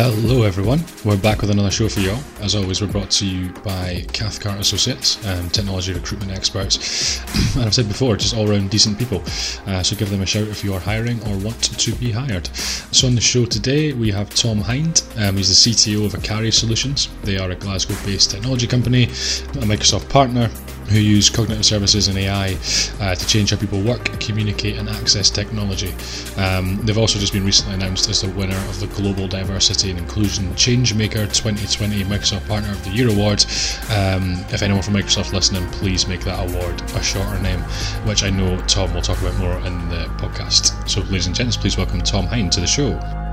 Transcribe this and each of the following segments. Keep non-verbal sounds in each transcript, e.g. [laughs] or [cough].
Hello, everyone. We're back with another show for you all. As always, we're brought to you by Cathcart Associates, um, technology recruitment experts. [clears throat] and I've said before, just all round decent people. Uh, so give them a shout if you are hiring or want to be hired. So on the show today, we have Tom Hind. Um, he's the CTO of Akari Solutions. They are a Glasgow based technology company, a Microsoft partner, who use cognitive services and AI uh, to change how people work, communicate, and access technology. Um, they've also just been recently announced as the winner of the Global Diversity and Inclusion Changemaker 2020 Microsoft Partner of the Year Award. Um, if anyone from Microsoft listening, please make that award a shorter name, which I know Tom will talk about more in the podcast. So, ladies and gents, please welcome Tom Hind to the show.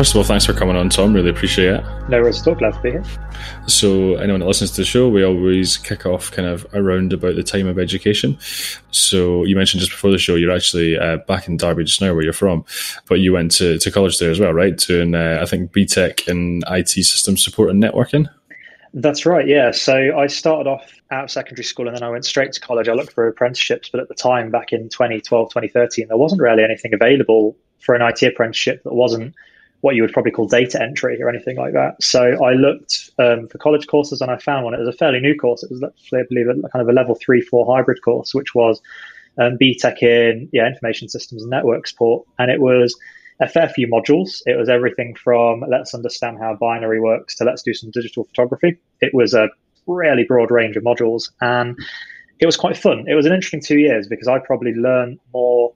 First of all, thanks for coming on, Tom. Really appreciate it. No worries at all. Glad to be here. So, anyone that listens to the show, we always kick off kind of around about the time of education. So, you mentioned just before the show, you're actually uh, back in Derby just now, where you're from, but you went to, to college there as well, right? Doing, uh, I think, BTEC in IT system support and networking. That's right, yeah. So I started off out of secondary school and then I went straight to college. I looked for apprenticeships, but at the time, back in 2012, 2013, there wasn't really anything available for an IT apprenticeship that wasn't what you would probably call data entry or anything like that. So I looked um, for college courses and I found one. It was a fairly new course. It was actually, I believe, a kind of a level three, four hybrid course, which was um, BTEC in yeah information systems and network support, and it was a fair few modules. It was everything from let's understand how binary works to let's do some digital photography. It was a really broad range of modules, and it was quite fun. It was an interesting two years because I probably learned more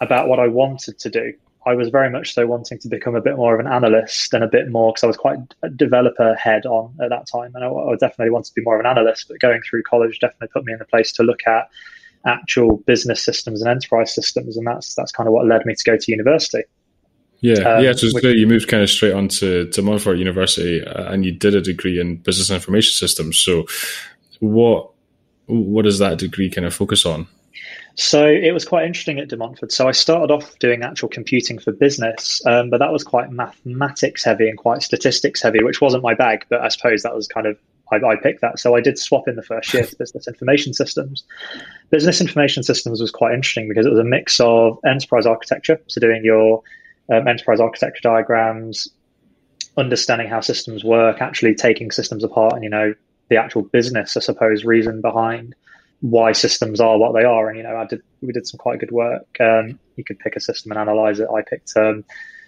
about what I wanted to do I was very much so wanting to become a bit more of an analyst and a bit more because I was quite a developer head on at that time, and I, I definitely wanted to be more of an analyst. But going through college definitely put me in the place to look at actual business systems and enterprise systems, and that's that's kind of what led me to go to university. Yeah, um, yeah. So which, you moved kind of straight on to, to Montfort University, uh, and you did a degree in business information systems. So, what what does that degree kind of focus on? So it was quite interesting at De Montfort. So I started off doing actual computing for business, um, but that was quite mathematics heavy and quite statistics heavy, which wasn't my bag. But I suppose that was kind of I, I picked that. So I did swap in the first year to business information systems. Business information systems was quite interesting because it was a mix of enterprise architecture, so doing your um, enterprise architecture diagrams, understanding how systems work, actually taking systems apart, and you know the actual business, I suppose, reason behind why systems are what they are. And you know, I did we did some quite good work. Um, you could pick a system and analyze it. I picked um,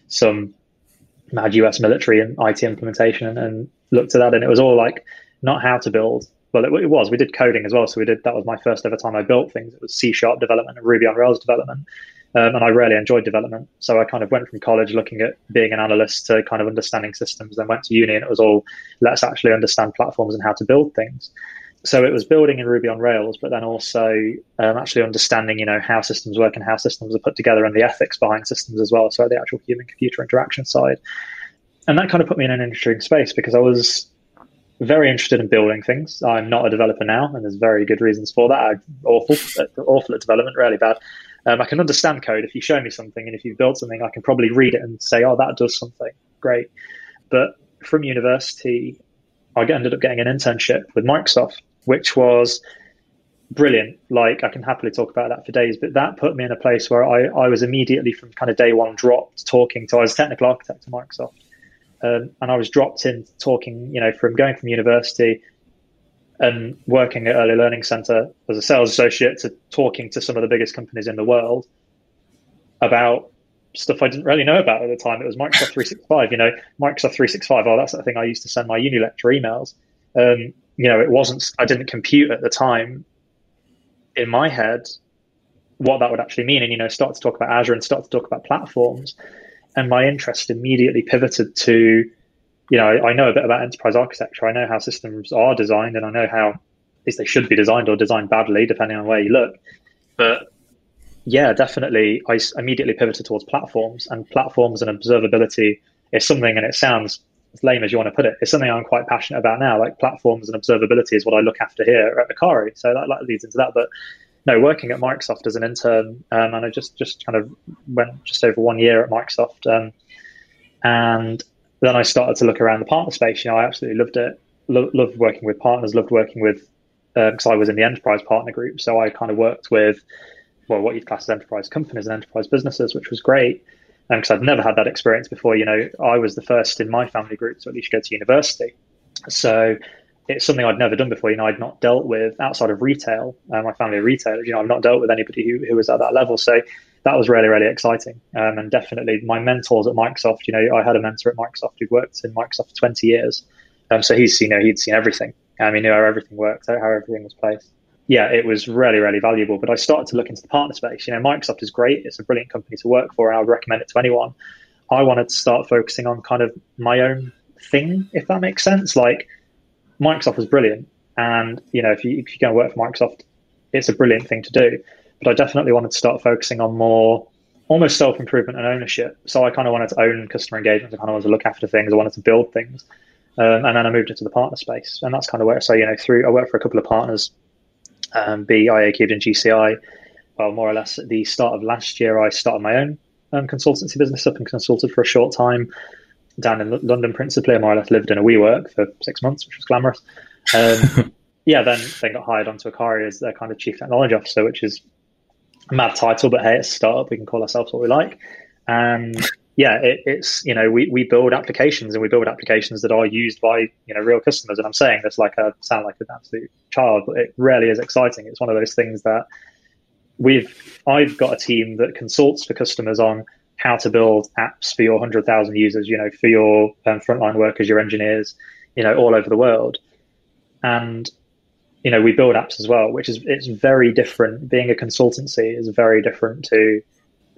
some mad US military and IT implementation and, and, looked at that, and it was all like not how to build. Well, it, it, was. We did coding as well, so we did. That was my first ever time I built things. It was C sharp development and Ruby on Rails development, um, and I really enjoyed development. So I kind of went from college looking at being an analyst to kind of understanding systems. Then went to uni, and it was all let's actually understand platforms and how to build things so it was building in Ruby on Rails, but then also um, actually understanding, you know, how systems work and how systems are put together and the ethics behind systems as well. So the actual human-computer interaction side, and that kind of put me in an interesting space because I was very interested in building things. I'm not a developer now, and there's very good reasons for that. I'm awful, awful at development, really bad. Um, I can understand code if you show me something, and if you've built something, I can probably read it and say, "Oh, that does something great." But from university, I ended up getting an internship with Microsoft which was brilliant. Like I can happily talk about that for days, but that put me in a place where I, I was immediately from kind of day one dropped talking to, I was a technical architect at Microsoft. Um, and I was dropped in talking, you know, from going from university and working at Early Learning Center as a sales associate to talking to some of the biggest companies in the world about stuff I didn't really know about at the time. It was Microsoft 365, you know, Microsoft 365. Oh, that's the thing I used to send my uni lecture emails. Um, you know, it wasn't, I didn't compute at the time in my head what that would actually mean. And, you know, start to talk about Azure and start to talk about platforms. And my interest immediately pivoted to, you know, I, I know a bit about enterprise architecture. I know how systems are designed and I know how, at least they should be designed or designed badly, depending on where you look. But yeah, definitely, I immediately pivoted towards platforms and platforms and observability is something, and it sounds as lame as you want to put it, it's something I'm quite passionate about now. Like platforms and observability is what I look after here at Akari. So that, that leads into that. But no, working at Microsoft as an intern, um, and I just just kind of went just over one year at Microsoft, um, and then I started to look around the partner space. You know, I absolutely loved it. Lo- loved working with partners. Loved working with because um, I was in the enterprise partner group. So I kind of worked with well, what you'd class as enterprise companies and enterprise businesses, which was great. Because I'd never had that experience before. You know, I was the first in my family group to at least go to university, so it's something I'd never done before. You know, I'd not dealt with outside of retail. Uh, my family are retailers. You know, I've not dealt with anybody who, who was at that level. So that was really, really exciting. Um, and definitely my mentors at Microsoft. You know, I had a mentor at Microsoft who'd worked in Microsoft for 20 years. Um, so he's, you know, he'd seen everything. Um, he knew how everything worked, how everything was placed. Yeah, it was really, really valuable. But I started to look into the partner space. You know, Microsoft is great. It's a brilliant company to work for, and I would recommend it to anyone. I wanted to start focusing on kind of my own thing, if that makes sense. Like Microsoft is brilliant, and you know, if you if you go work for Microsoft, it's a brilliant thing to do. But I definitely wanted to start focusing on more almost self improvement and ownership. So I kind of wanted to own customer engagement. I kind of wanted to look after things. I wanted to build things. Um, and then I moved into the partner space, and that's kind of where. So you know, through I worked for a couple of partners, um, be IA Cubed and GCI. Well, more or less at the start of last year, I started my own um, consultancy business up and consulted for a short time down in L- London, principally. I more or less lived in a WeWork for six months, which was glamorous. Um, [laughs] yeah, then then got hired onto Akari as their kind of chief technology officer, which is a mad title, but hey, it's a startup. We can call ourselves what we like. And yeah, it, it's you know we, we build applications and we build applications that are used by you know real customers. And I'm saying this like I sound like an absolute child, but it really is exciting. It's one of those things that we've I've got a team that consults for customers on how to build apps for your 100,000 users, you know, for your um, frontline workers, your engineers, you know, all over the world. And, you know, we build apps as well, which is, it's very different. Being a consultancy is very different to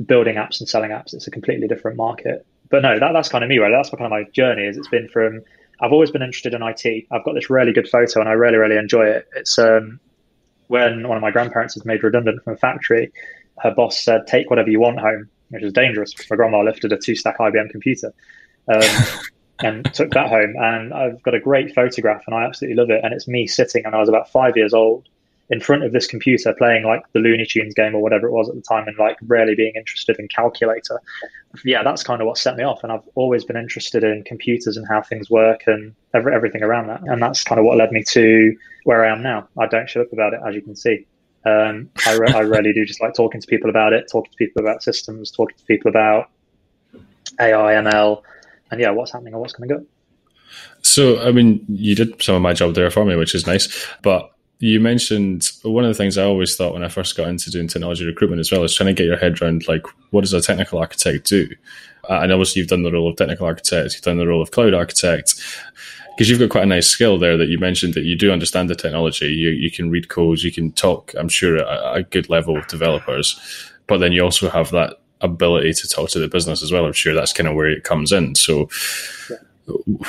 building apps and selling apps. It's a completely different market. But no, that, that's kind of me, right? That's what kind of my journey is. It's been from, I've always been interested in IT. I've got this really good photo and I really, really enjoy it. It's, um, when one of my grandparents was made redundant from a factory, her boss said, take whatever you want home which was dangerous. My grandma lifted a two stack IBM computer um, [laughs] and took that home. And I've got a great photograph and I absolutely love it. And it's me sitting, and I was about five years old in front of this computer playing like the Looney Tunes game or whatever it was at the time and like really being interested in calculator. Yeah, that's kind of what set me off. And I've always been interested in computers and how things work and every, everything around that. And that's kind of what led me to where I am now. I don't shut up about it, as you can see. Um, I, re- I really do just like talking to people about it, talking to people about systems, talking to people about AI, ML, and yeah, what's happening and what's going to go. So, I mean, you did some of my job there for me, which is nice. But you mentioned one of the things I always thought when I first got into doing technology recruitment as well is trying to get your head around like what does a technical architect do? Uh, and obviously, you've done the role of technical architect, you've done the role of cloud architect because you've got quite a nice skill there that you mentioned that you do understand the technology. You you can read codes, you can talk. I'm sure at a good level with developers, but then you also have that ability to talk to the business as well. I'm sure that's kind of where it comes in. So, yeah.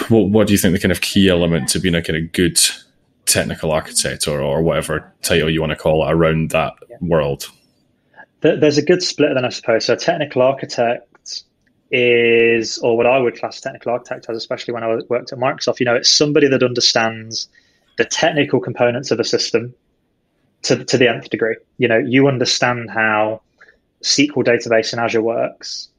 what, what do you think the kind of key element to being a kind of good technical architect or, or whatever title you want to call it around that yeah. world? There's a good split then, I suppose. So, technical architect is, or what I would class technical architect as, especially when I worked at Microsoft, you know, it's somebody that understands the technical components of a system to, to the nth degree. You know, you understand how SQL database in Azure works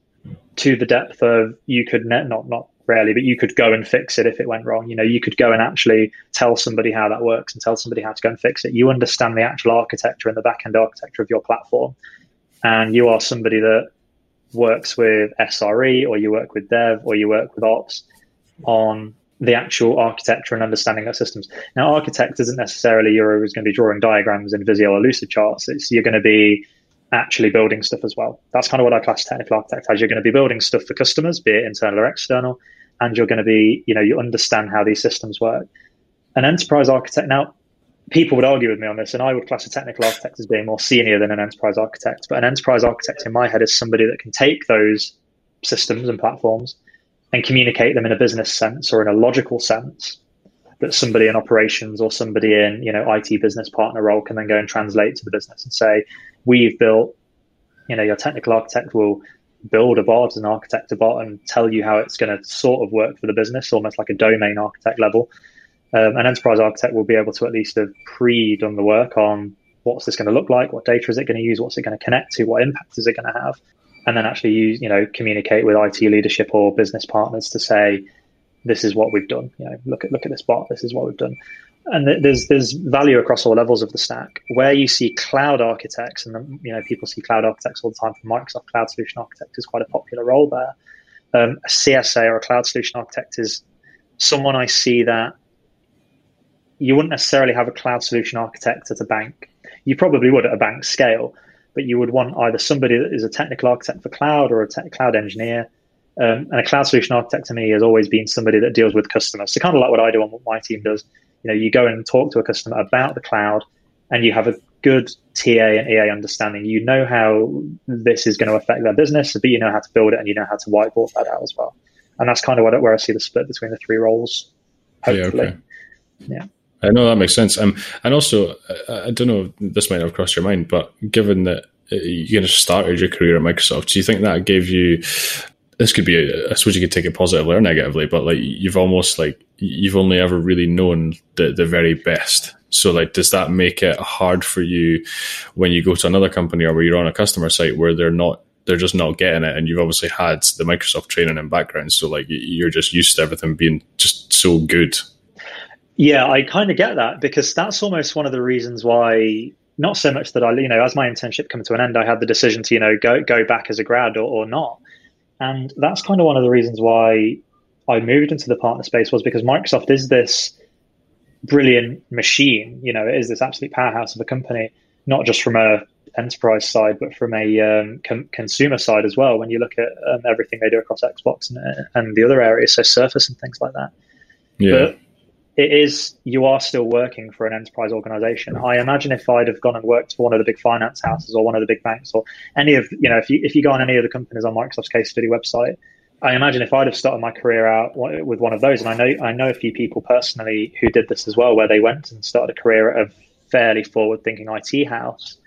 to the depth of you could net not not rarely, but you could go and fix it if it went wrong. You know, you could go and actually tell somebody how that works and tell somebody how to go and fix it. You understand the actual architecture and the backend architecture of your platform. And you are somebody that works with SRE or you work with dev or you work with ops on the actual architecture and understanding of systems. Now, architect isn't necessarily you're always going to be drawing diagrams in Visio or Lucid charts. It's you're going to be actually building stuff as well. That's kind of what I class technical architect as. You're going to be building stuff for customers, be it internal or external, and you're going to be, you know, you understand how these systems work. An enterprise architect now, people would argue with me on this, and I would class a technical architect as being more senior than an enterprise architect. But an enterprise architect in my head is somebody that can take those systems and platforms and communicate them in a business sense or in a logical sense that somebody in operations or somebody in you know IT business partner role can then go and translate to the business and say we've built you know your technical architect will build a bot as an architect a bot and tell you how it's going to sort of work for the business almost like a domain architect level. Um, an enterprise architect will be able to at least have pre done the work on what's this going to look like, what data is it going to use, what's it going to connect to, what impact is it going to have, and then actually use, you know, communicate with IT leadership or business partners to say, this is what we've done. You know, look at look at this bot. This is what we've done. and there's there's value across all levels of the stack. Where you see cloud architects, and you know people see cloud architects all the time. For Microsoft Cloud Solution Architect is quite a popular role there. Um, a CSA or a Cloud Solution Architect is someone I see that you wouldn't necessarily have a cloud solution architect at a bank. You probably would at a bank scale, but you would want either somebody that is a technical architect for cloud or a te- cloud engineer. Um, and a cloud solution architect to me has always been somebody that deals with customers. So kind of like what I do and what my team does. You know, you go and talk to a customer about the cloud, and you have a good TA and EA understanding. You know how this is going to affect their business, but you know how to build it and you know how to whiteboard that out as well. And that's kind of what, where I see the split between the three roles. Hopefully, yeah. Okay. yeah. I know that makes sense. Um, and also, I, I don't know, this might have crossed your mind, but given that uh, you kind of started your career at Microsoft, do you think that gave you? This could be, a, I suppose you could take it positively or negatively, but like you've almost like you've only ever really known the the very best. So like, does that make it hard for you when you go to another company or where you're on a customer site where they're not they're just not getting it and you've obviously had the microsoft training and background so like you're just used to everything being just so good yeah, I kind of get that because that's almost one of the reasons why. Not so much that I, you know, as my internship came to an end, I had the decision to, you know, go go back as a grad or, or not, and that's kind of one of the reasons why I moved into the partner space was because Microsoft is this brilliant machine. You know, it is this absolute powerhouse of a company, not just from a enterprise side, but from a um, com- consumer side as well. When you look at um, everything they do across Xbox and, and the other areas, so Surface and things like that. Yeah. But it is you are still working for an enterprise organization. I imagine if I'd have gone and worked for one of the big finance houses or one of the big banks or any of you know if you if you go on any of the companies on Microsoft's case study website, I imagine if I'd have started my career out with one of those, and I know I know a few people personally who did this as well, where they went and started a career at a fairly forward-thinking IT house.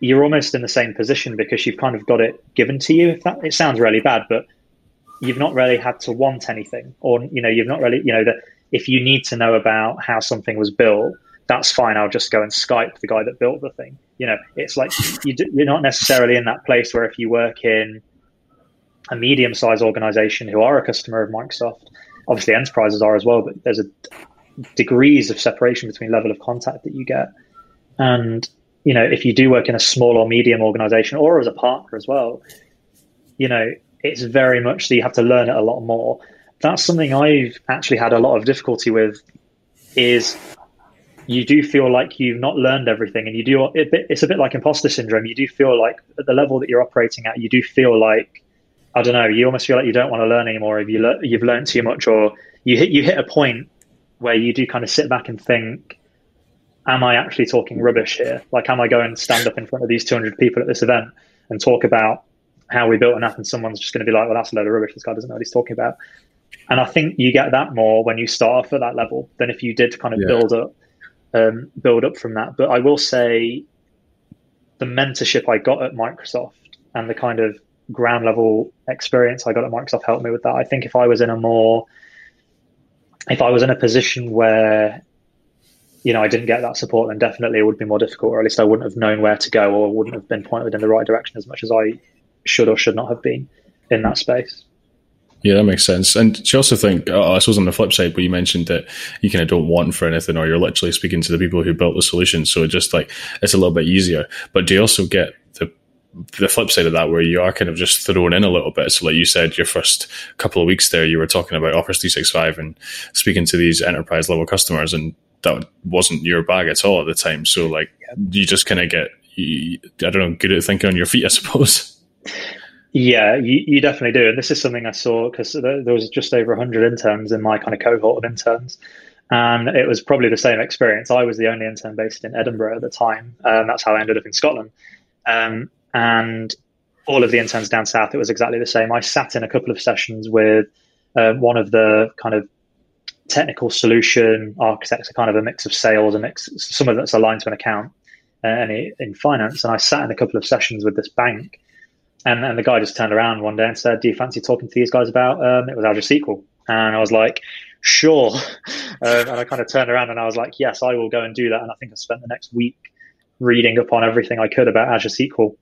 You're almost in the same position because you've kind of got it given to you. If that it sounds really bad, but you've not really had to want anything, or you know, you've not really, you know, that if you need to know about how something was built, that's fine. I'll just go and Skype the guy that built the thing. You know, it's like you are not necessarily in that place where if you work in a medium-sized organization who are a customer of Microsoft, obviously enterprises are as well, but there's a degrees of separation between level of contact that you get. And you know, if you do work in a small or medium organization or as a partner as well, you know, it's very much so you have to learn it a lot more that's something I've actually had a lot of difficulty with. Is you do feel like you've not learned everything, and you do. It's a bit like imposter syndrome. You do feel like at the level that you're operating at, you do feel like I don't know. You almost feel like you don't want to learn anymore. If you le- you've learned too much, or you hit you hit a point where you do kind of sit back and think, "Am I actually talking rubbish here? Like, am I going to stand up in front of these 200 people at this event and talk about how we built an app, and someone's just going to be like, "Well, that's a load of rubbish. This guy doesn't know what he's talking about." And I think you get that more when you start off at that level than if you did kind of yeah. build up, um, build up from that. But I will say, the mentorship I got at Microsoft and the kind of ground level experience I got at Microsoft helped me with that. I think if I was in a more, if I was in a position where, you know, I didn't get that support, then definitely it would be more difficult, or at least I wouldn't have known where to go, or wouldn't have been pointed in the right direction as much as I should or should not have been in that space. Yeah, that makes sense. And do you also think, uh, I suppose on the flip side, where you mentioned that you kind of don't want for anything, or you're literally speaking to the people who built the solution, so it just like it's a little bit easier. But do you also get the the flip side of that, where you are kind of just thrown in a little bit? So, like you said, your first couple of weeks there, you were talking about Office 365 and speaking to these enterprise level customers, and that wasn't your bag at all at the time. So, like, you just kind of get, I don't know, good at thinking on your feet, I suppose. Yeah, you, you definitely do. And this is something I saw because there, was just over 100 interns in my kind of cohort of interns. And it was probably the same experience. I was the only intern based in Edinburgh at the time. and that's how I ended up in Scotland. Um, and all of the interns down south, it was exactly the same. I sat in a couple of sessions with um, one of the kind of technical solution architects, a kind of a mix of sales, a mix, some of that's aligned to an account uh, and in finance. And I sat in a couple of sessions with this bank and, and the guy just turned around one day and said, Do you fancy talking to these guys about um, it was Azure SQL? And I was like, Sure. [laughs] Um, and I kind of turned around and I was like, Yes, I will go and do that. And I think I spent the next week reading upon everything I could about Azure SQL.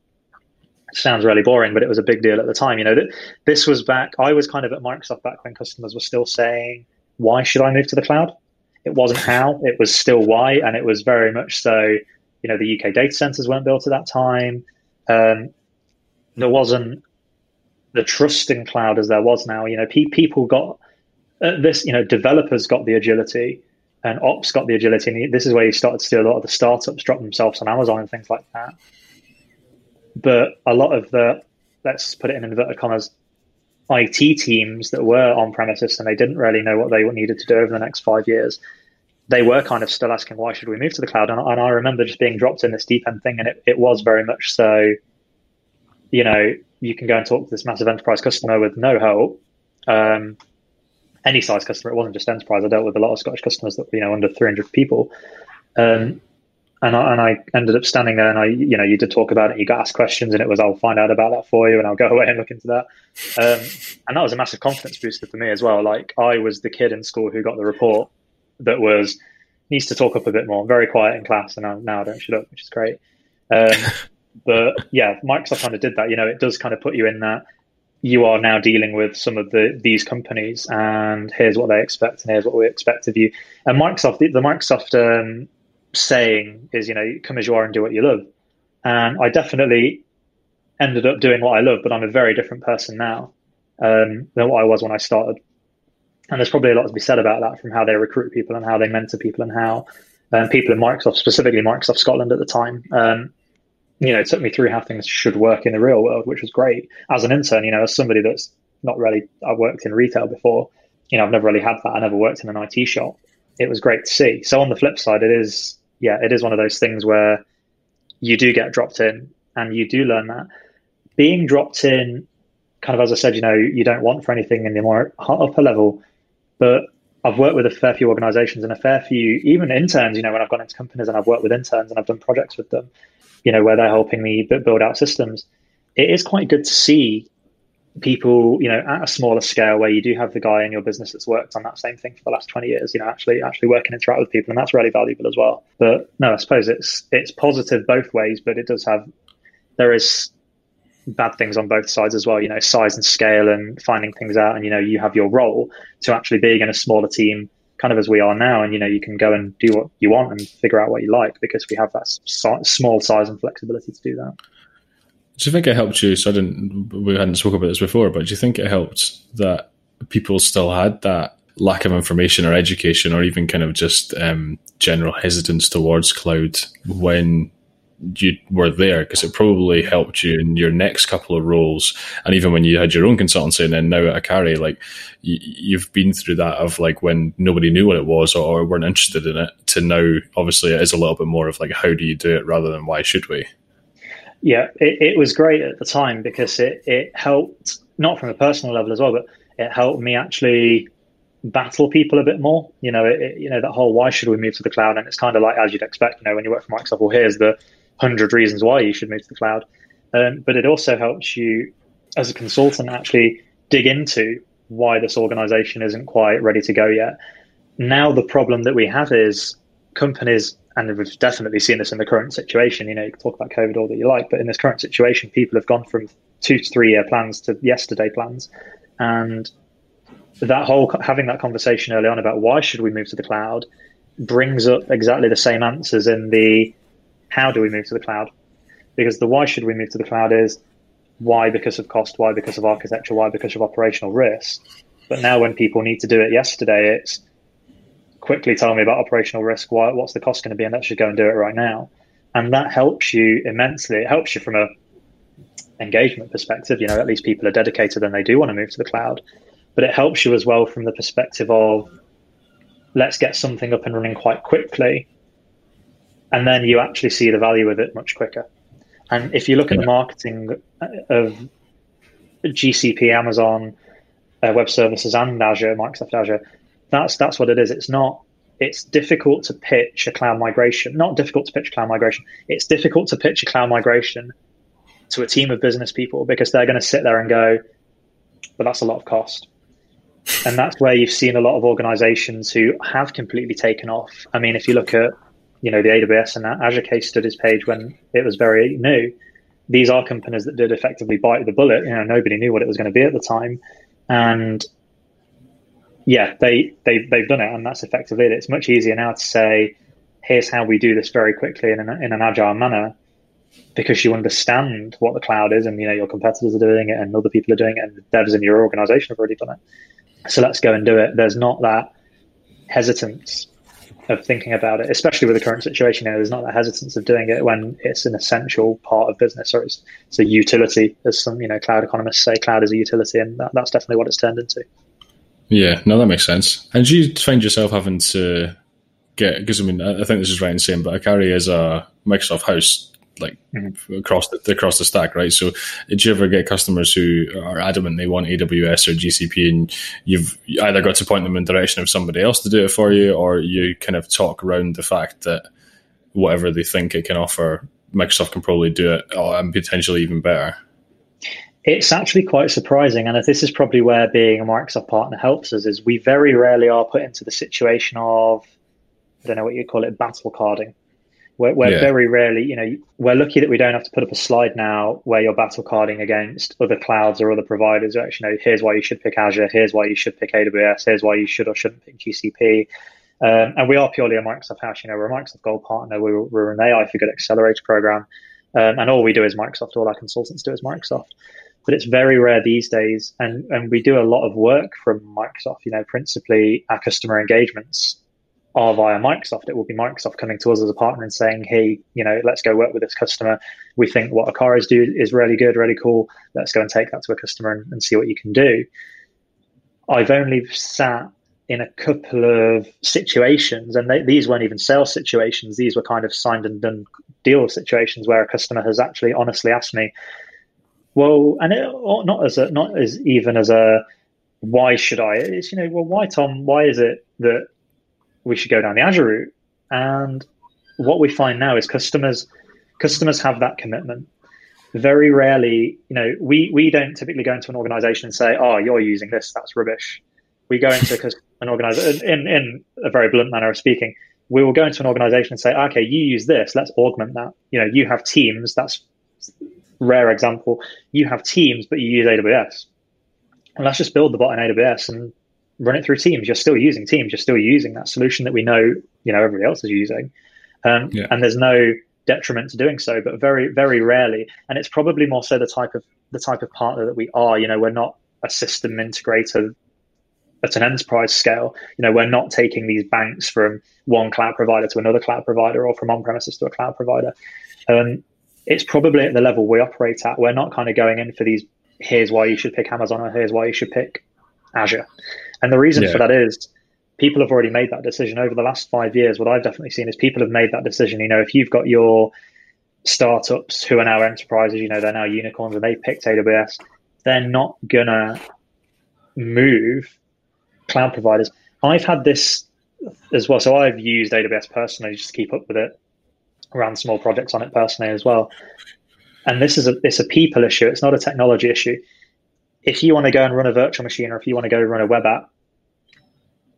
Sounds really boring, but it was a big deal at the time. You know, that this was back, I was kind of at Microsoft back when customers were still saying, Why should I move to the cloud? It wasn't how, it was still why, and it was very much so. You know, the UK data centers weren't built at that time. Um, there wasn't the trust in cloud as there was now. You know, pe- people got uh, this. You know, developers got the agility, and ops got the agility. And this is where you started to see a lot of the startups drop themselves on Amazon and things like that. But a lot of the, let's put it in inverted commas, IT teams that were on premises and they didn't really know what they needed to do over the next five years. They were kind of still asking, why should we move to the cloud? And, and I remember just being dropped in this deep end thing, and it, it was very much so, you know, you can go and talk to this massive enterprise customer with no help. Um, any size customer, it wasn't just enterprise. I dealt with a lot of Scottish customers that you know under 300 people, um, and I, and I ended up standing there and I you know you did talk about it. You got asked questions and it was I'll find out about that for you and I'll go [laughs] away and look into that. Um, and that was a massive confidence booster for me as well. Like I was the kid in school who got the report that was needs to talk up a bit more. very quiet in class, and now, now I don't shut up, which is great. Um, [laughs] but yeah, Microsoft kind of did that. You know, it does kind of put you in that you are now dealing with some of the these companies, and here's what they expect, and here's what we expect of you. And Microsoft, the, the Microsoft um, saying is, you know, come as you are and do what you love. And I definitely ended up doing what I love, but I'm a very different person now um, than what I was when I started. And there's probably a lot to be said about that from how they recruit people and how they mentor people and how um, people in Microsoft, specifically Microsoft Scotland at the time, um, you know, it took me through how things should work in the real world, which was great. As an intern, you know, as somebody that's not really, I've worked in retail before, you know, I've never really had that. I never worked in an IT shop. It was great to see. So on the flip side, it is, yeah, it is one of those things where you do get dropped in and you do learn that. Being dropped in, kind of as I said, you know, you don't want for anything in the more upper level, but I've worked with a fair few organizations and a fair few, even interns, you know, when I've gone into companies and I've worked with interns and I've done projects with them you know, where they're helping me build out systems. It is quite good to see people, you know, at a smaller scale where you do have the guy in your business that's worked on that same thing for the last 20 years, you know, actually actually work and interact with people. And that's really valuable as well. But no, I suppose it's it's positive both ways, but it does have there is bad things on both sides as well, you know, size and scale and finding things out. And, you know, you have your role to actually being in a smaller team kind of as we are now, and you know you can go and do what you want and figure out what you like because we have that small size and flexibility to do that. Do you think it helped you? So I didn't. We hadn't spoken about this before, but do you think it helped that people still had that lack of information or education, or even kind of just um, general hesitance towards cloud when you were there because it probably helped you in your next couple of roles. And even when you had your own consultancy and then now at Akari like you, have been through that of like when nobody knew what it was or, weren't interested in it to now obviously it is a little bit more of like how do you do it rather than why should we? Yeah it, it was great at the time because it, it helped not from a personal level as well but it helped me actually battle people a bit more. You know it, you know that whole why should we move to the cloud? And it's kind of like as you'd expect you know when you work for microsoft well here's the hundred reasons why you should move to the cloud. Um, but it also helps you as a consultant actually dig into why this organization isn't quite ready to go yet. Now the problem that we have is companies, and we've definitely seen this in the current situation. You know, you can talk about COVID all that you like, but in this current situation, people have gone from two to three year plans to yesterday plans, and that whole having that conversation early on about why should we move to the cloud brings up exactly the same answers in the how do we move to the cloud? Because the why should we move to the cloud is why because of cost, why because of architecture, why because of operational risk. But hmm. now when people need to do it yesterday, it's quickly tell me about operational risk. Why, what's the cost going to be? And let's just go and do it right now. And that helps you immensely. It helps you from a engagement perspective. You know, at least people are dedicated and they do want to move to the cloud. But it helps you as well from the perspective of let's get something up and running quite quickly and then you actually see the value of it much quicker. And if you look at the marketing of GCP, Amazon, uh, web services, and Azure, Microsoft Azure, that's that's what it is. It's not. It's difficult to pitch a cloud migration. Not difficult to pitch cloud migration. It's difficult to pitch a cloud migration to a team of business people because they're going to sit there and go, "But that's a lot of cost." And that's where you've seen a lot of organizations who have completely taken off. I mean, if you look at you know, the AWS and Azure case studies page when it was very new. These are companies that did effectively bite the bullet. You know, nobody knew what it was going to be at the time, and yeah, they, they, they've done it and that's effectively it. It's much easier now to say, here's how we do this very quickly in an, in an agile manner because you understand what the cloud is and you know your competitors are doing it and other people are doing it and the devs in your organization have already done it. So let's go and do it. There's not that hesitance of thinking about it, especially with the current situation. You know, there's not that hesitance of doing it when it's an essential part of business or it's, it's a utility, as some you know cloud economists say. Cloud is a utility, and that, that's definitely what it's turned into. Yeah, no, that makes sense. And do you find yourself having to get? Because I mean, I think this is right in saying, but Akari is a Microsoft house like mm-hmm. across the across the stack, right? So, did you ever get customers who are adamant they want AWS or GCP, and you've either got to point them in the direction of somebody else to do it for you, or you kind of talk around the fact that whatever they think it can offer, Microsoft can probably do it, oh, and potentially even better. It's actually quite surprising, and this is probably where being a Microsoft partner helps us. Is we very rarely are put into the situation of I don't know what you call it, battle carding we're, we're yeah. very rarely, you know, we're lucky that we don't have to put up a slide now where you're battle carding against other clouds or other providers. Actually, know, here's why you should pick Azure. Here's why you should pick AWS. Here's why you should or shouldn't pick GCP. Um, and we are purely a Microsoft house. You know, we're a Microsoft Gold partner. We're, we're an AI for Good accelerator program, um, and all we do is Microsoft. All our consultants do is Microsoft. But it's very rare these days, and and we do a lot of work from Microsoft. You know, principally our customer engagements are via Microsoft. It will be Microsoft coming to us as a partner and saying, "Hey, you know, let's go work with this customer. We think what Akaris do is really good, really cool. Let's go and take that to a customer and, and see what you can do." I've only sat in a couple of situations, and they, these weren't even sales situations. These were kind of signed and done deal situations where a customer has actually honestly asked me, "Well," and it, oh, not as a, not as even as a, "Why should I?" It's you know, well, why Tom? Why is it that we should go down the Azure route. And what we find now is customers customers have that commitment. Very rarely, you know, we we don't typically go into an organization and say, "Oh, you're using this, that's rubbish." We go into an organization in in a very blunt manner of speaking. We will go into an organization and say, "Okay, you use this, let's augment that." You know, you have teams. That's rare example. You have teams, but you use AWS. And let's just build the bot in AWS and run it through Teams. You're still using Teams. You're still using that solution that we know, you know, everybody else is using. Um, yeah. And there's no detriment to doing so, but very, very rarely. And it's probably more so the type of the type of partner that we are. You know, we're not a system integrator at an enterprise scale. You know, we're not taking these banks from one cloud provider to another cloud provider or from on premises to a cloud provider. Um, it's probably at the level we operate at. We're not kind of going in for these. Here's why you should pick Amazon, or here's why you should pick Azure. And the reason yeah. for that is people have already made that decision over the last five years. What I've definitely seen is people have made that decision. You know, if you've got your startups who are now enterprises, you know, they're now unicorns and they picked AWS, they're not gonna move cloud providers. I've had this as well. So I've used AWS personally just to keep up with it, ran small projects on it personally as well. And this is a it's a people issue. It's not a technology issue if you want to go and run a virtual machine or if you want to go run a web app,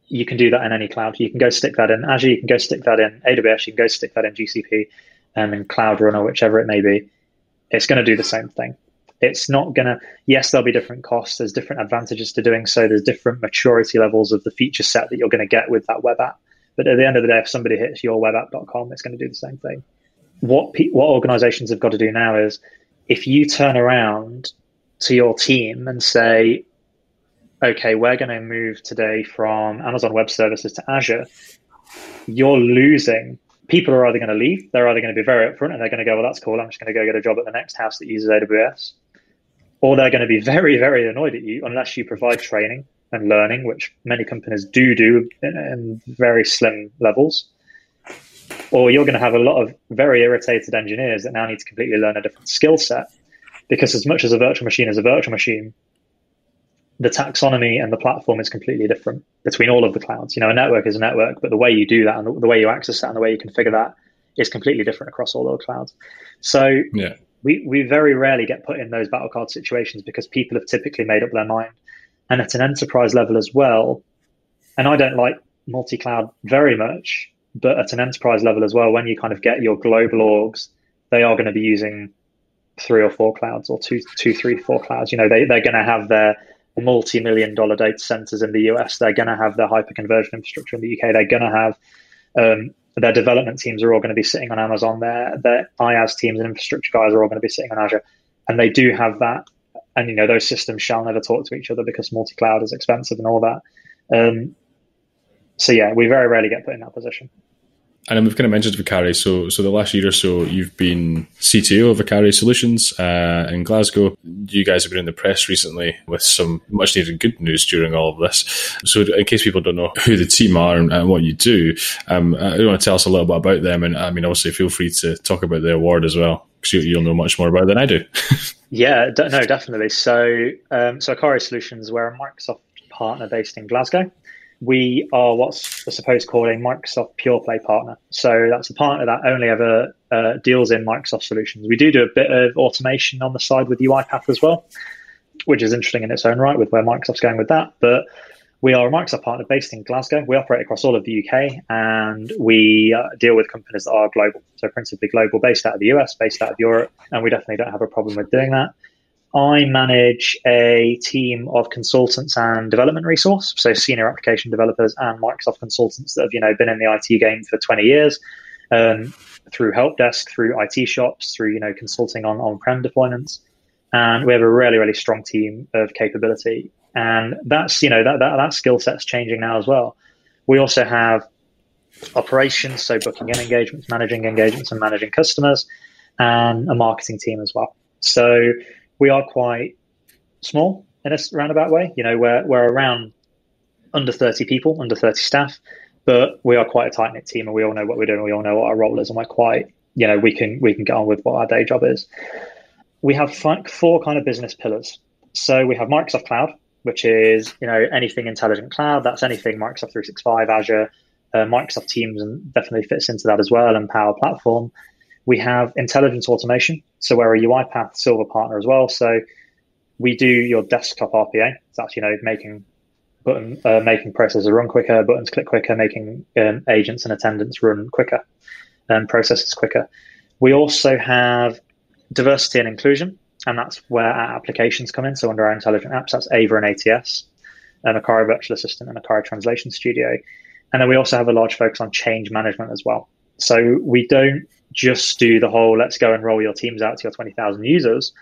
you can do that in any cloud. You can go stick that in Azure, you can go stick that in AWS, you can go stick that in GCP and um, in Cloud Run or whichever it may be. It's going to do the same thing. It's not going to, yes, there'll be different costs. There's different advantages to doing so. There's different maturity levels of the feature set that you're going to get with that web app. But at the end of the day, if somebody hits your webapp.com, it's going to do the same thing. What, pe- what organizations have got to do now is if you turn around to your team and say, okay, we're going to move today from Amazon Web Services to Azure, you're losing. People are either going to leave, they're either going to be very upfront and they're going to go, well, that's cool. I'm just going to go get a job at the next house that uses AWS. Or they're going to be very, very annoyed at you unless you provide training and learning, which many companies do do in, in very slim levels. Or you're going to have a lot of very irritated engineers that now need to completely learn a different skill set because as much as a virtual machine is a virtual machine, the taxonomy and the platform is completely different between all of the clouds. You know, a network is a network, but the way you do that and the, the way you access that and the way you configure that is completely different across all those clouds. So yeah. we, we very rarely get put in those battle card situations because people have typically made up their mind. And at an enterprise level as well, and I don't like multi-cloud very much, but at an enterprise level as well, when you kind of get your global orgs, they are going to be using three or four clouds or two, two, three, four clouds. You know, they, they're going to have their multi-million dollar data centers in the US. They're going to have their hyper-conversion infrastructure in the UK. They're going to have um, their development teams are all going to be sitting on Amazon. Their their IaaS teams and infrastructure guys are all going to be sitting on Azure, and they do have that. And you know those systems shall never talk to each other because multi-cloud is expensive and all that. Um, so yeah, we very rarely get put in that position. And we've kind of mentioned Akari. So, so the last year or so, you've been CTO of Akari Solutions uh, in Glasgow. You guys have been in the press recently with some much needed good news during all of this. So, in case people don't know who the team are and, and what you do, um, uh, you want to tell us a little bit about them. And I mean, obviously, feel free to talk about the award as well because you, will know much more about it than I do. [laughs] yeah, d- no, definitely. So, um, so Akari Solutions, we're a Microsoft partner based in Glasgow we are what's supposed called a Microsoft Pure Play partner. So that's a partner that only ever uh, deals in Microsoft solutions. We do do a bit of automation on the side with UiPath as well, which is interesting in its own right with where Microsoft's going with that. But we are a Microsoft partner based in Glasgow. We operate across all of the UK and we uh, deal with companies that are global. So principally global, based out of the US, based out of Europe, and we definitely don't have a problem with doing that. I manage a team of consultants and development resource, so senior application developers and Microsoft consultants that have you know been in the IT game for 20 years, um, through help desk, through IT shops, through you know consulting on on-prem deployments, and we have a really really strong team of capability, and that's you know that that, that skill set's changing now as well. We also have operations, so booking in engagements, managing engagements, and managing customers, and a marketing team as well. So we are quite small in a roundabout way. You know, we're we're around under thirty people, under thirty staff, but we are quite a tight knit team, and we all know what we're doing. We all know what our role is, and we're quite you know we can we can get on with what our day job is. We have four kind of business pillars. So we have Microsoft Cloud, which is you know anything intelligent cloud. That's anything Microsoft 365, Azure, uh, Microsoft Teams, and definitely fits into that as well, and Power Platform. We have intelligence automation. So we're a UiPath Silver partner as well. So we do your desktop RPA. It's actually you know making button uh, making processes run quicker, buttons click quicker, making um, agents and attendants run quicker, and processes quicker. We also have diversity and inclusion, and that's where our applications come in. So under our intelligent apps, that's Ava and ATS, and Akari Virtual Assistant and Akari Translation Studio. And then we also have a large focus on change management as well. So we don't just do the whole let's go and roll your teams out to your 20,000 users.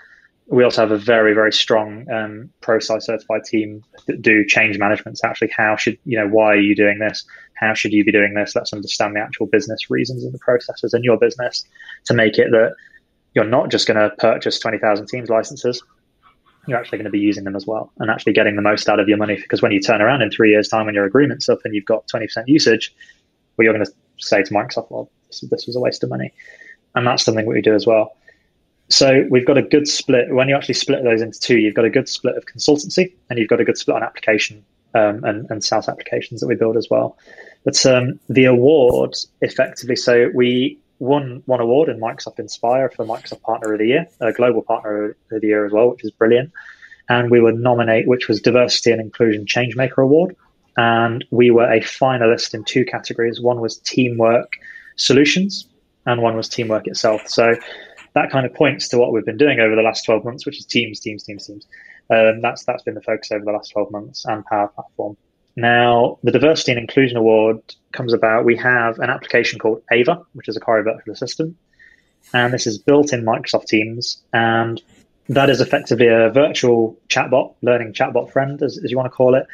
We also have a very, very strong um, ProSci certified team that do change management. So actually, how should, you know, why are you doing this? How should you be doing this? Let's understand the actual business reasons and the processes in your business to make it that you're not just going to purchase 20,000 Teams licenses. You're actually going to be using them as well and actually getting the most out of your money. Because when you turn around in three years' time when your agreement's up and you've got 20% usage, well, you're going to say to Microsoft, well, this, was a waste of money. And that's something that we do as well. So we've got a good split. When you actually split those into two, you've got a good split of consultancy and you've got a good split on application um, and, and SaaS applications that we build as well. But um, the award effectively, so we won one award in Microsoft Inspire for Microsoft Partner of the Year, a global partner of the year as well, which is brilliant. And we were nominated, which was Diversity and Inclusion Changemaker Award. And we were a finalist in two categories. One was teamwork solutions, and one was teamwork itself. So that kind of points to what we've been doing over the last 12 months, which is teams, teams, teams, teams. Um, that's that's been the focus over the last 12 months and Power Platform. Now, the Diversity and Inclusion Award comes about. We have an application called Ava, which is a Akari Virtual Assistant, and this is built in Microsoft Teams, and that is effectively a virtual chatbot, learning chatbot friend, as, as you want to call it,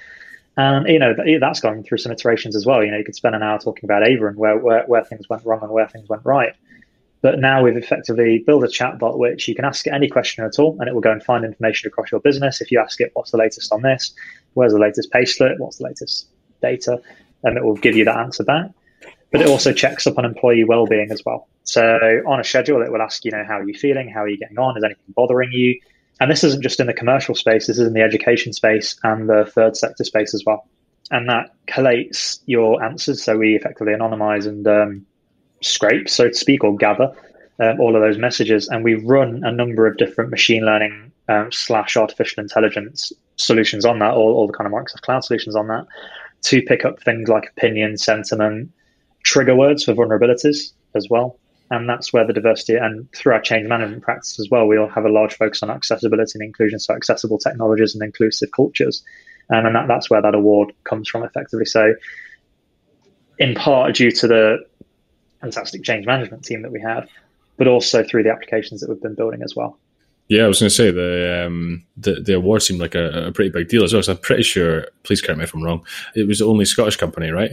and you know that's going through some iterations as well. You know, you could spend an hour talking about Ava and where, where, where things went wrong and where things went right. But now we've effectively built a chatbot which you can ask it any question at all, and it will go and find information across your business. If you ask it, "What's the latest on this? Where's the latest pay slip? What's the latest data?" and it will give you that answer back. But it also checks up on employee well-being as well. So on a schedule, it will ask you know how are you feeling, how are you getting on, is anything bothering you, and this isn't just in the commercial space, this is in the education space and the third sector space as well. And that collates your answers. So we effectively anonymize and um, scrape, so to speak, or gather um, all of those messages. And we run a number of different machine learning um, slash artificial intelligence solutions on that, all, all the kind of Microsoft Cloud solutions on that, to pick up things like opinion, sentiment, trigger words for vulnerabilities as well. And that's where the diversity and through our change management practice as well, we'll have a large focus on accessibility and inclusion, so accessible technologies and inclusive cultures. Um, and that, that's where that award comes from effectively. So, in part due to the fantastic change management team that we have, but also through the applications that we've been building as well. Yeah, I was going to say the um, the the award seemed like a, a, pretty big deal as well. So I'm pretty sure. Please correct me if I'm wrong. It was the only Scottish company, right?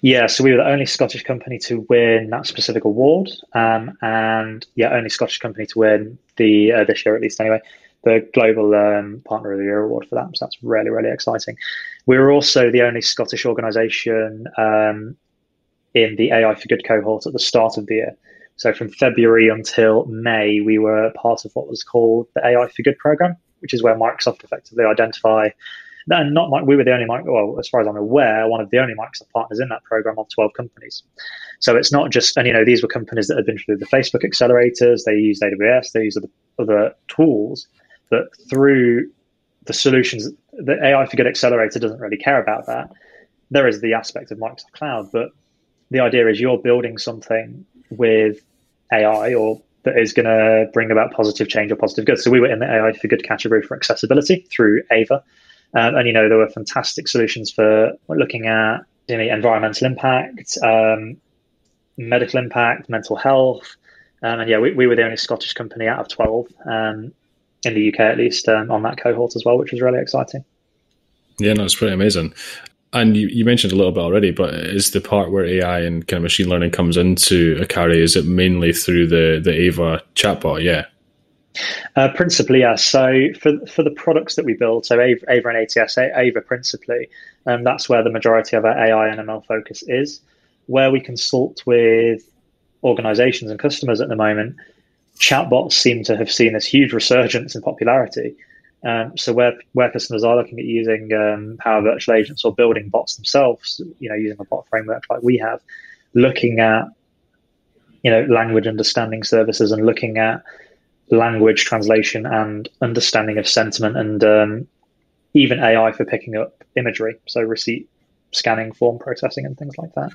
Yeah, so we were the only Scottish company to win that specific award, um, and yeah, only Scottish company to win the uh, this year at least anyway, the Global um, Partner of the Year award for that. So that's really really exciting. We were also the only Scottish organisation um, in the AI for Good cohort at the start of the year. So from February until May, we were part of what was called the AI for Good program, which is where Microsoft effectively identify. And not like we were the only Microsoft, well, as far as I'm aware, one of the only Microsoft partners in that program of 12 companies. So it's not just, and you know, these were companies that had been through the Facebook accelerators. They used AWS, they use other, other tools, but through the solutions, the AI for Good accelerator doesn't really care about that. There is the aspect of Microsoft Cloud, but the idea is you're building something with AI or that is going to bring about positive change or positive good. So we were in the AI for good category for accessibility through Ava. Um, and, you know, there were fantastic solutions for looking at you know, environmental impact, um, medical impact, mental health. Um, and yeah, we, we were the only Scottish company out of 12 um, in the UK, at least, um, on that cohort as well, which was really exciting. Yeah, no, it's pretty amazing. And you, you mentioned a little bit already, but is the part where AI and kind of machine learning comes into Akari, is it mainly through the, the Ava chatbot? Yeah. Uh, principally, yes. So for for the products that we build, so Ava, and ATS, Ava principally, um, that's where the majority of our AI and ML focus is. Where we consult with organizations and customers at the moment, chatbots seem to have seen this huge resurgence in popularity. Um, so where where customers are looking at using um, Power Virtual Agents or building bots themselves, you know, using a bot framework like we have, looking at you know language understanding services and looking at language translation and understanding of sentiment and um, even AI for picking up imagery, so receipt scanning, form processing, and things like that.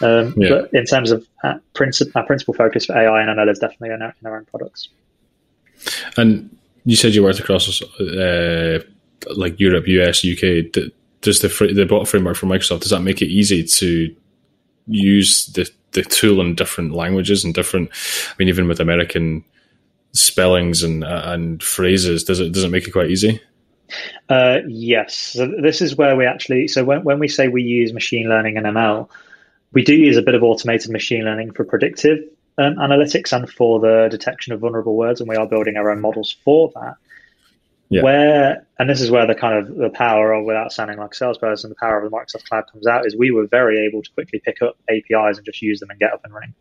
Um, yeah. But in terms of our, princip- our principal focus for AI and ML is definitely in our, in our own products. And you said you worked across uh, like Europe, US, UK. Does the the bot framework for Microsoft does that make it easy to use the the tool in different languages and different? I mean, even with American spellings and uh, and phrases, does it does it make it quite easy? Uh, yes. So this is where we actually. So when when we say we use machine learning and ML, we do use a bit of automated machine learning for predictive um, analytics and for the detection of vulnerable words, and we are building our own models for that. Yeah. Where and this is where the kind of the power of without sounding like a salesperson, the power of the Microsoft Cloud comes out is we were very able to quickly pick up APIs and just use them and get up and running.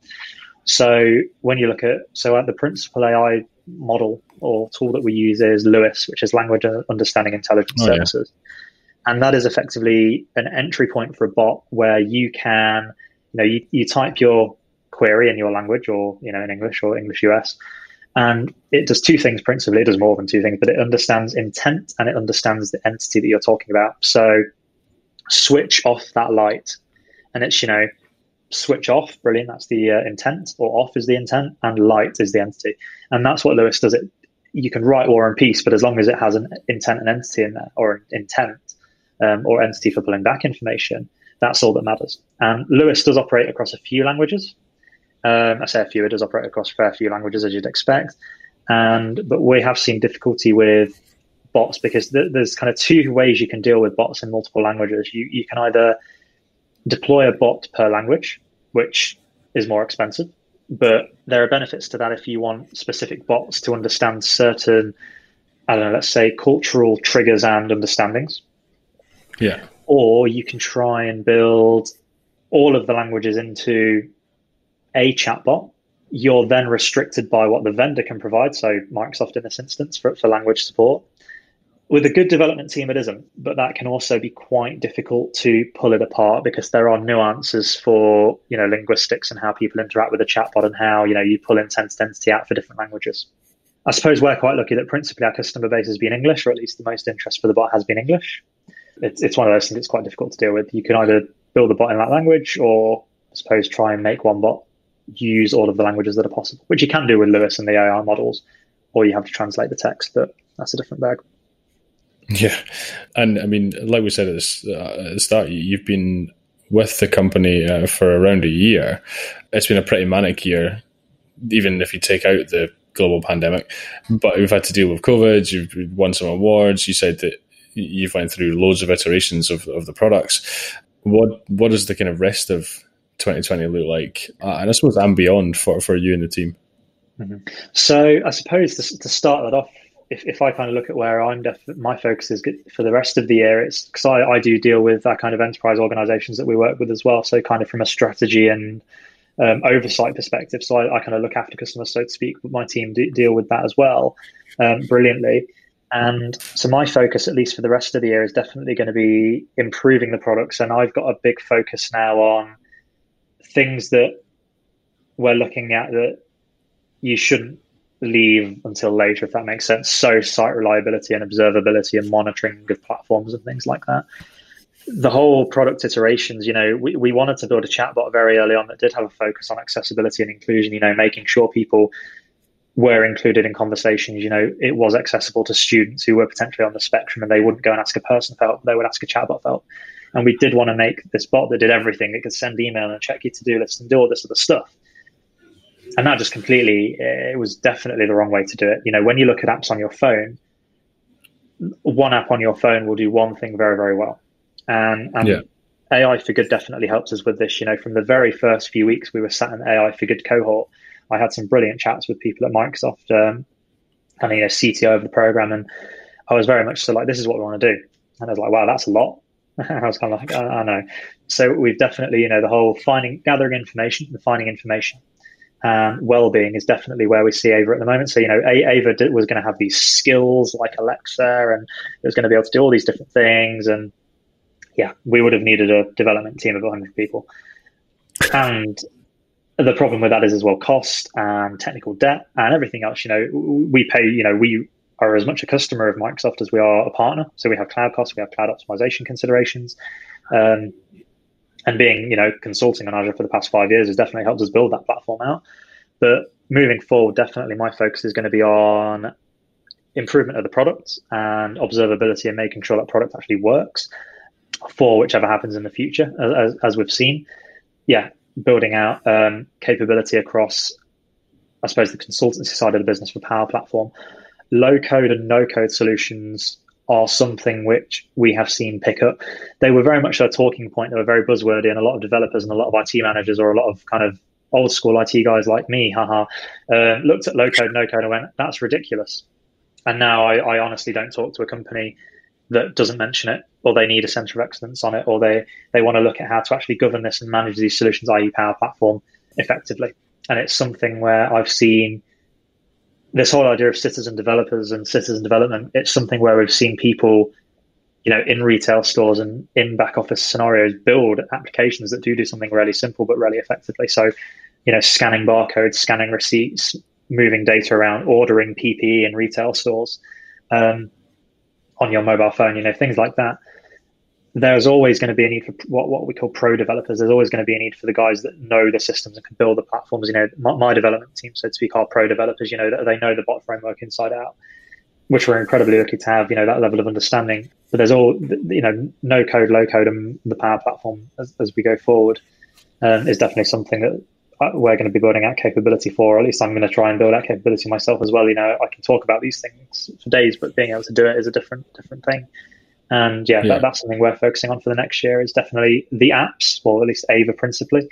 So when you look at so at the principal AI model or tool that we use is LUIS, which is Language Understanding Intelligence oh, Services. Yeah. And that is effectively an entry point for a bot where you can, you know, you, you type your query in your language or you know in English or English US. And it does two things principally. It does more than two things, but it understands intent and it understands the entity that you're talking about. So switch off that light, and it's you know switch off. Brilliant. That's the uh, intent, or off is the intent, and light is the entity. And that's what LUIS does. It you can write War and Peace, but as long as it has an intent and entity in there, or intent um, or entity for pulling back information, that's all that matters. And LUIS does operate across a few languages. Um, I say a few, it does operate across a fair few languages as you'd expect. And but we have seen difficulty with bots because th- there's kind of two ways you can deal with bots in multiple languages. You you can either deploy a bot per language, which is more expensive, but there are benefits to that if you want specific bots to understand certain, I don't know, let's say cultural triggers and understandings. Yeah. Or you can try and build all of the languages into a chatbot, you're then restricted by what the vendor can provide. So Microsoft in this instance for, for language support. With a good development team, it isn't, but that can also be quite difficult to pull it apart because there are nuances for you know linguistics and how people interact with a chatbot and how you know you pull intent entity out for different languages. I suppose we're quite lucky that principally our customer base has been English, or at least the most interest for the bot has been English. It's, it's one of those things that's quite difficult to deal with. You can either build a bot in that language, or I suppose try and make one bot use all of the languages that are possible, which you can do with LUIS and the AI models, or you have to translate the text, but that's a different bag. Yeah, and I mean, like we said at the, uh, start, you've been with the company uh, for around a year. It's been a pretty manic year, even if you take out the global pandemic. But we've had to deal with COVID. You've won some awards. You said that you've went through loads of iterations of, of the products. What what does the kind of rest of 2020 look like? Uh, and I suppose and beyond for, for you and the team. Mm-hmm. So I suppose to, to start that off, if, if I kind of look at where I'm, def- my focus is for the rest of the year, it's because I, I do deal with that kind of enterprise organizations that we work with as well. So kind of from a strategy and um, oversight perspective. So I, I, kind of look after customers, so to speak. But my team do, deal with that as well um, brilliantly. And so my focus, at least for the rest of the year, is definitely going to be improving the products. And I've got a big focus now on things that we're looking at that you shouldn't leave until later, if that makes sense. So site reliability and observability and monitoring of platforms and things like that. The whole product iterations, you know, we, we wanted to build a chatbot very early on that did have a focus on accessibility and inclusion, you know, making sure people were included in conversations. You know, it was accessible to students who were potentially on the spectrum and they wouldn't go and ask a person for help, they would ask a chatbot for help. And we did want to make this bot that did everything. It could send email and check your to do list and do all this other stuff and that just completely it was definitely the wrong way to do it. You know when you look at apps on your phone one app on your phone will do one thing very very well. And, and yeah. ai for good definitely helps us with this. You know from the very first few weeks we were sat in ai for good cohort i had some brilliant chats with people at microsoft um, and you know cto of the program and i was very much so like this is what we want to do. And i was like wow that's a lot. [laughs] I was kind of like, I, I know. So we've definitely, you know, the whole finding, gathering information, the finding information, um, well-being is definitely where we see Ava at the moment. So you know, Ava was going to have these skills like Alexa, and it was going to be able to do all these different things. And yeah, we would have needed a development team of 100 people. And the problem with that is as well cost and technical debt and everything else. You know, we pay. You know, we are as much a customer of Microsoft as we are a partner. So we have cloud costs, we have cloud optimization considerations. Um, and being you know consulting on Azure for the past five years has definitely helped us build that platform out. But moving forward, definitely my focus is going to be on improvement of the product and observability and making sure that product actually works for whichever happens in the future, as, as we've seen. Yeah, building out um, capability across, I suppose, the consultancy side of the business for Power Platform. Low code and no code solutions are something which we have seen pick up. They were very much a talking point. They were very buzzwordy, and a lot of developers and a lot of IT managers or a lot of kind of old school IT guys like me, haha, uh, looked at low code, no code, and went, "That's ridiculous." And now I, I honestly don't talk to a company that doesn't mention it, or they need a center of excellence on it, or they they want to look at how to actually govern this and manage these solutions, i.e., Power Platform, effectively. And it's something where I've seen this whole idea of citizen developers and citizen development, it's something where we've seen people, you know, in retail stores and in back office scenarios build applications that do do something really simple but really effectively. So, you know, scanning barcodes, scanning receipts, moving data around, ordering PPE in retail stores um, on your mobile phone, you know, things like that there's always going to be a need for what, what we call pro developers. There's always going to be a need for the guys that know the systems and can build the platforms. You know, my, my development team, so to speak, are pro developers. You know, they know the bot framework inside out, which we're incredibly lucky to have. You know, that level of understanding. But there's all, you know, no code, low code, and the Power Platform as, as we go forward um, is definitely something that uh, we're going to be building out capability for. Or at least I'm going to try and build out capability myself as well. You know, I can talk about these things for days, but being able to do it is a different different thing. And yeah, yeah. That, that's something we're focusing on for the next year is definitely the apps, or at least Ava principally,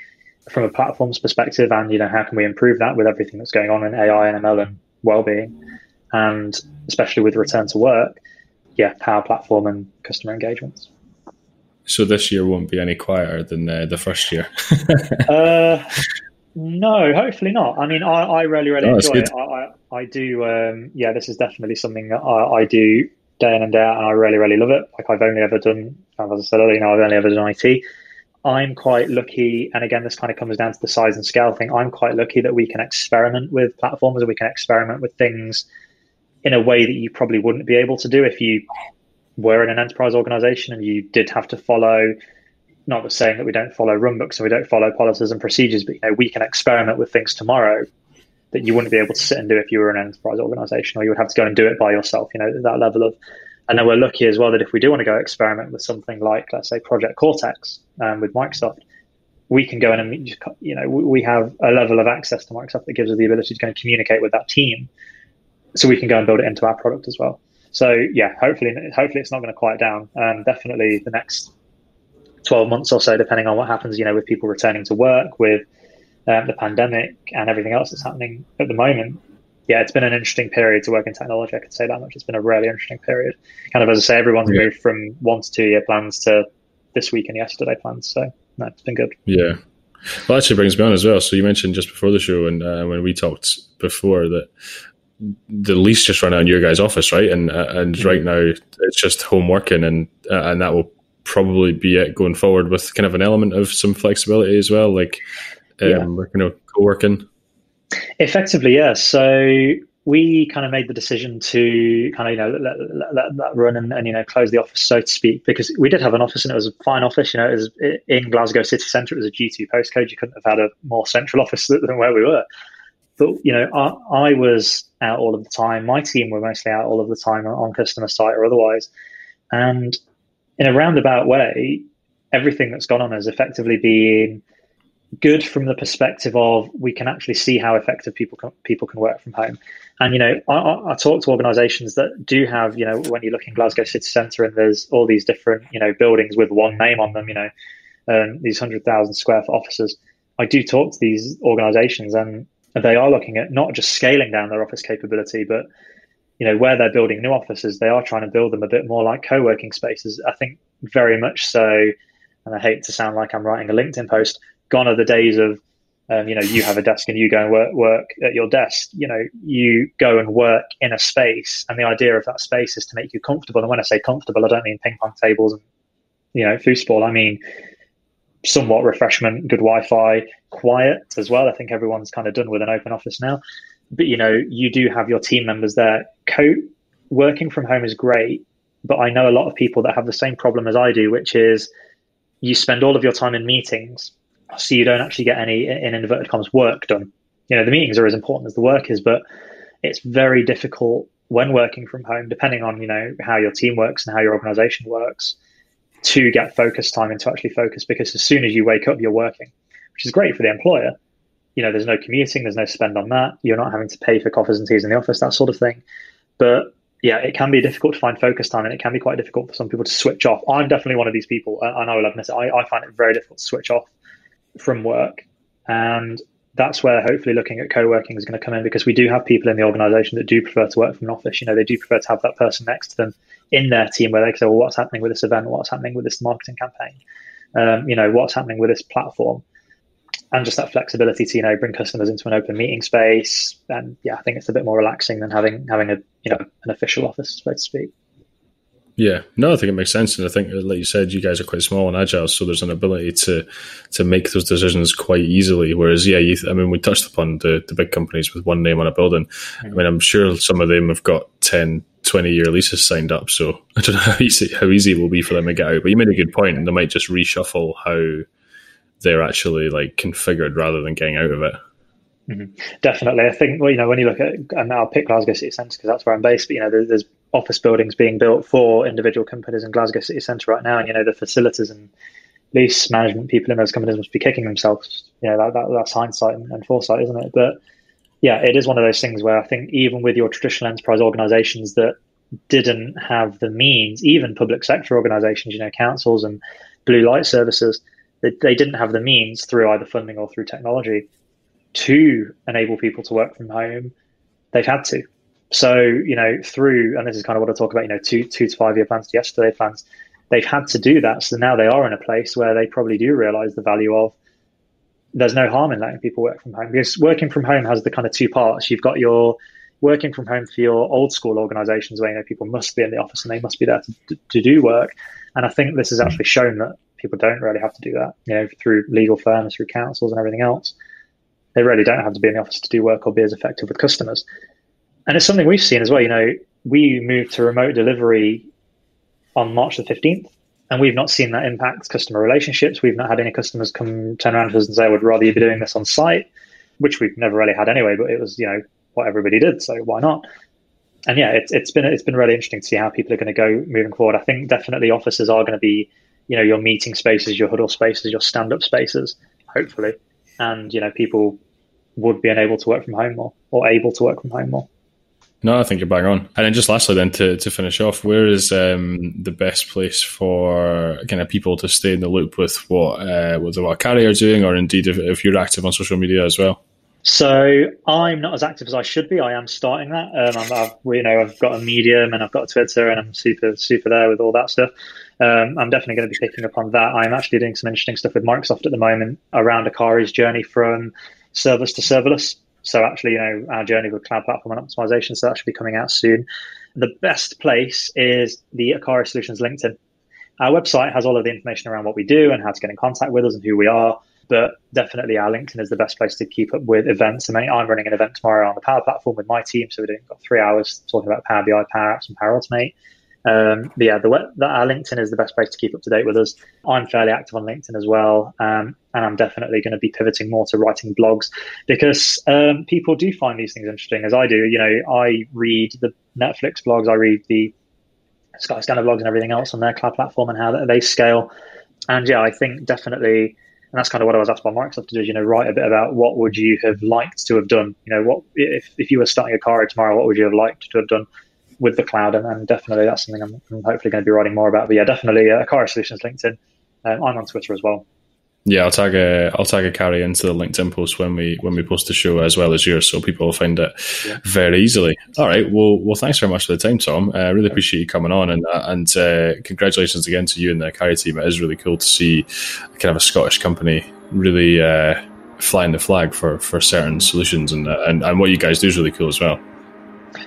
from a platforms perspective. And, you know, how can we improve that with everything that's going on in AI and ML and well-being? And especially with return to work, yeah, Power Platform and customer engagements. So this year won't be any quieter than uh, the first year. [laughs] uh, no, hopefully not. I mean, I, I really, really oh, enjoy it. I, I, I do. Um, yeah, this is definitely something that I, I do day in and day out, and I really, really love it. Like I've only ever done, as I said earlier, you know, I've only ever done IT. I'm quite lucky, and again, this kind of comes down to the size and scale thing. I'm quite lucky that we can experiment with platforms, and we can experiment with things in a way that you probably wouldn't be able to do if you were in an enterprise organization and you did have to follow not saying that we don't follow run books and we don't follow policies and procedures, but you know, we can experiment with things tomorrow that you wouldn't be able to sit and do if you were an enterprise organization, or you would have to go and do it by yourself. You know, that level of. And then we're lucky as well that if we do want to go experiment with something like, let's say, Project Cortex um, with Microsoft, we can go in and meet. you know we have a level of access to Microsoft that gives us the ability to go and communicate with that team, so we can go and build it into our product as well. So yeah, hopefully, hopefully it's not going to quiet down. Um, definitely the next 12 months or so, depending on what happens, you know, with people returning to work, with um, the pandemic and everything else that's happening at the moment. Yeah, it's been an interesting period to work in technology. I could say that much. It's been a really interesting period. Kind of as I say, everyone's yeah. moved from one to two year plans to this week and yesterday plans. So no, it's been good. Yeah. Well, actually brings me on as well. So you mentioned just before the show and uh, when we talked before that the lease just ran out in your guys' office, right? And uh, and mm-hmm. right now it's just home working, and uh, and that will probably be it going forward with kind of an element of some flexibility as well, like um, yeah. working or co-working. Effectively, yeah. So we kind of made the decision to kind of you know let, let, let, that run and, and, you know close the office so to speak because we did have an office and it was a fine office you know it was in Glasgow city centre it was a G2 postcode you couldn't have had a more central [laughs] office than where we were but you know I, I was out all of the time my team were mostly out all of the time on customer site or otherwise and in a roundabout way, everything that's gone on has effectively been good from the perspective of we can actually see how effective people can, people can work from home. And you know, I, I talk to organisations that do have you know when you look in Glasgow city centre and there's all these different you know buildings with one name on them, you know, um, these hundred thousand square foot offices. I do talk to these organisations and they are looking at not just scaling down their office capability, but you know, where they're building new offices, they are trying to build them a bit more like co-working spaces. I think very much so, and I hate to sound like I'm writing a LinkedIn post. Gone are the days of, um, you know, you have a desk and you go and work work at your desk. You know, you go and work in a space, and the idea of that space is to make you comfortable. And when I say comfortable, I don't mean ping pong tables and you know foosball. I mean somewhat refreshment, good Wi-Fi, quiet as well. I think everyone's kind of done with an open office now but you know, you do have your team members there. Co working from home is great, but I know a lot of people that have the same problem as I do, which is you spend all of your time in meetings, so you don't actually get any, in inverted commas, work done. You know, the meetings are as important as the work is, but it's very difficult when working from home, depending on you know how your team works and how your organization works, to get focus time and to actually focus. Because as soon as you wake up, you're working, which is great for the employer you know, there's no commuting, there's no spend on that. You're not having to pay for coffees and teas in the office, that sort of thing. But yeah, it can be difficult to find focus time and it can be quite difficult for some people to switch off. I'm definitely one of these people, and I will admit it, I, I find it very difficult to switch off from work. And that's where hopefully looking at co-working is going to come in because we do have people in the organization that do prefer to work from an office. You know, they do prefer to have that person next to them in their team where they can say, well, what's happening with this event? What's happening with this marketing campaign? Um, you know, what's happening with this platform? and just that flexibility to you know bring customers into an open meeting space and yeah i think it's a bit more relaxing than having having a you know an official office so to speak yeah, no, I think it makes sense, and I think, like you said, you guys are quite small and agile, so there's an ability to to make those decisions quite easily. Whereas, yeah, you, I mean, we touched upon the, the big companies with one name on a building. Mm-hmm. I mean, I'm sure some of them have got 10, 20 year leases signed up, so [laughs] I don't know how easy how easy it will be for them to get out. But you made a good point, and they might just reshuffle how they're actually like configured rather than getting out of it. Mm-hmm. Definitely, I think well, you know when you look at and I'll pick Glasgow City Centre because that's where I'm based. But you know, there's, there's, office buildings being built for individual companies in Glasgow City Centre right now, and you know the facilities and lease management people in those companies must be kicking themselves. You know that, that that's hindsight and, and foresight, isn't it? But yeah, it is one of those things where I think even with your traditional enterprise organisations that didn't have the means, even public sector organisations, you know, councils and blue light services they, they didn't have the means through either funding or through technology to enable people to work from home. They've had to. So, you know, through, and this is kind of what I talk about, you know, two, two to five year plans to yesterday plans, they've had to do that. So now they are in a place where they probably do realize the value of there's no harm in letting people work from home because working from home has the kind of two parts. You've got your working from home for your old school organizations where you know people must be in the office and they must be there to, to do work. And I think this has actually shown that people don't really have to do that. You know, through legal firms, through councils, and everything else, they really don't have to be in the office to do work or be as effective with customers. And it's something we've seen as well. You know, we moved to remote delivery on March the fifteenth, and we've not seen that impact customer relationships. We've not had any customers come turn around to us and say, "I would rather you be doing this on site," which we've never really had anyway. But it was you know what everybody did, so why not? And yeah, it's it's been it's been really interesting to see how people are going to go moving forward. I think definitely offices are going to be you know your meeting spaces, your huddle spaces, your stand up spaces, hopefully, and you know people would be unable to work from home more or able to work from home more. No, I think you're bang on. And then just lastly, then to, to finish off, where is um, the best place for kind of people to stay in the loop with what uh, what Akari are doing, or indeed if, if you're active on social media as well? So I'm not as active as I should be. I am starting that. Um, I've, you know, I've got a Medium and I've got Twitter, and I'm super super there with all that stuff. Um, I'm definitely going to be picking up on that. I'm actually doing some interesting stuff with Microsoft at the moment around Akari's journey from serverless to serverless. So actually, you know, our journey with cloud platform and optimization, so that should be coming out soon. The best place is the Akari Solutions LinkedIn. Our website has all of the information around what we do and how to get in contact with us and who we are. But definitely, our LinkedIn is the best place to keep up with events. I mean, I'm running an event tomorrow on the Power Platform with my team, so doing got three hours talking about Power BI, Power Apps, and Power Automate. Um, but yeah, the, the, our LinkedIn is the best place to keep up to date with us. I'm fairly active on LinkedIn as well, um, and I'm definitely going to be pivoting more to writing blogs because um, people do find these things interesting, as I do. You know, I read the Netflix blogs, I read the Skyscanner blogs, and everything else on their cloud platform and how they scale. And yeah, I think definitely. And that's kind of what I was asked by Microsoft to do. Is, you know, write a bit about what would you have liked to have done. You know, what if if you were starting Akari tomorrow, what would you have liked to have done? With the cloud, and, and definitely that's something I'm, I'm, hopefully going to be writing more about. But yeah, definitely uh, Akari Solutions LinkedIn. Um, I'm on Twitter as well. Yeah, I'll tag a I'll tag Akari into the LinkedIn post when we when we post the show as well as yours, so people will find it yeah. very easily. All right, well, well, thanks very much for the time, Tom. I uh, really appreciate you coming on, and uh, and uh, congratulations again to you and the Akari team. It is really cool to see kind of a Scottish company really uh, flying the flag for, for certain solutions, and, uh, and and what you guys do is really cool as well.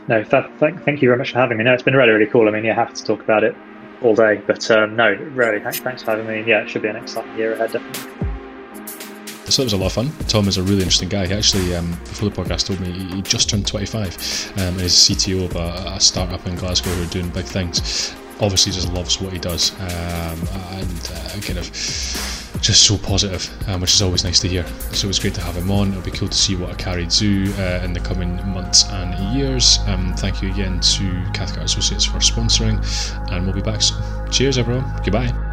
No, th- th- thank you very much for having me. No, it's been really, really cool. I mean, you have to talk about it all day, but um, no, really, thanks, thanks for having me. Yeah, it should be an exciting year ahead, definitely. So it was a lot of fun. Tom is a really interesting guy. He actually, um, before the podcast, told me he just turned 25 um, and he's CTO of a, a startup in Glasgow who are doing big things. Obviously, just loves what he does um, and uh, kind of just so positive, um, which is always nice to hear. So it's great to have him on. It'll be cool to see what Akari do uh, in the coming months and years. Um, thank you again to Cathcart Associates for sponsoring, and we'll be back soon. Cheers, everyone. Goodbye.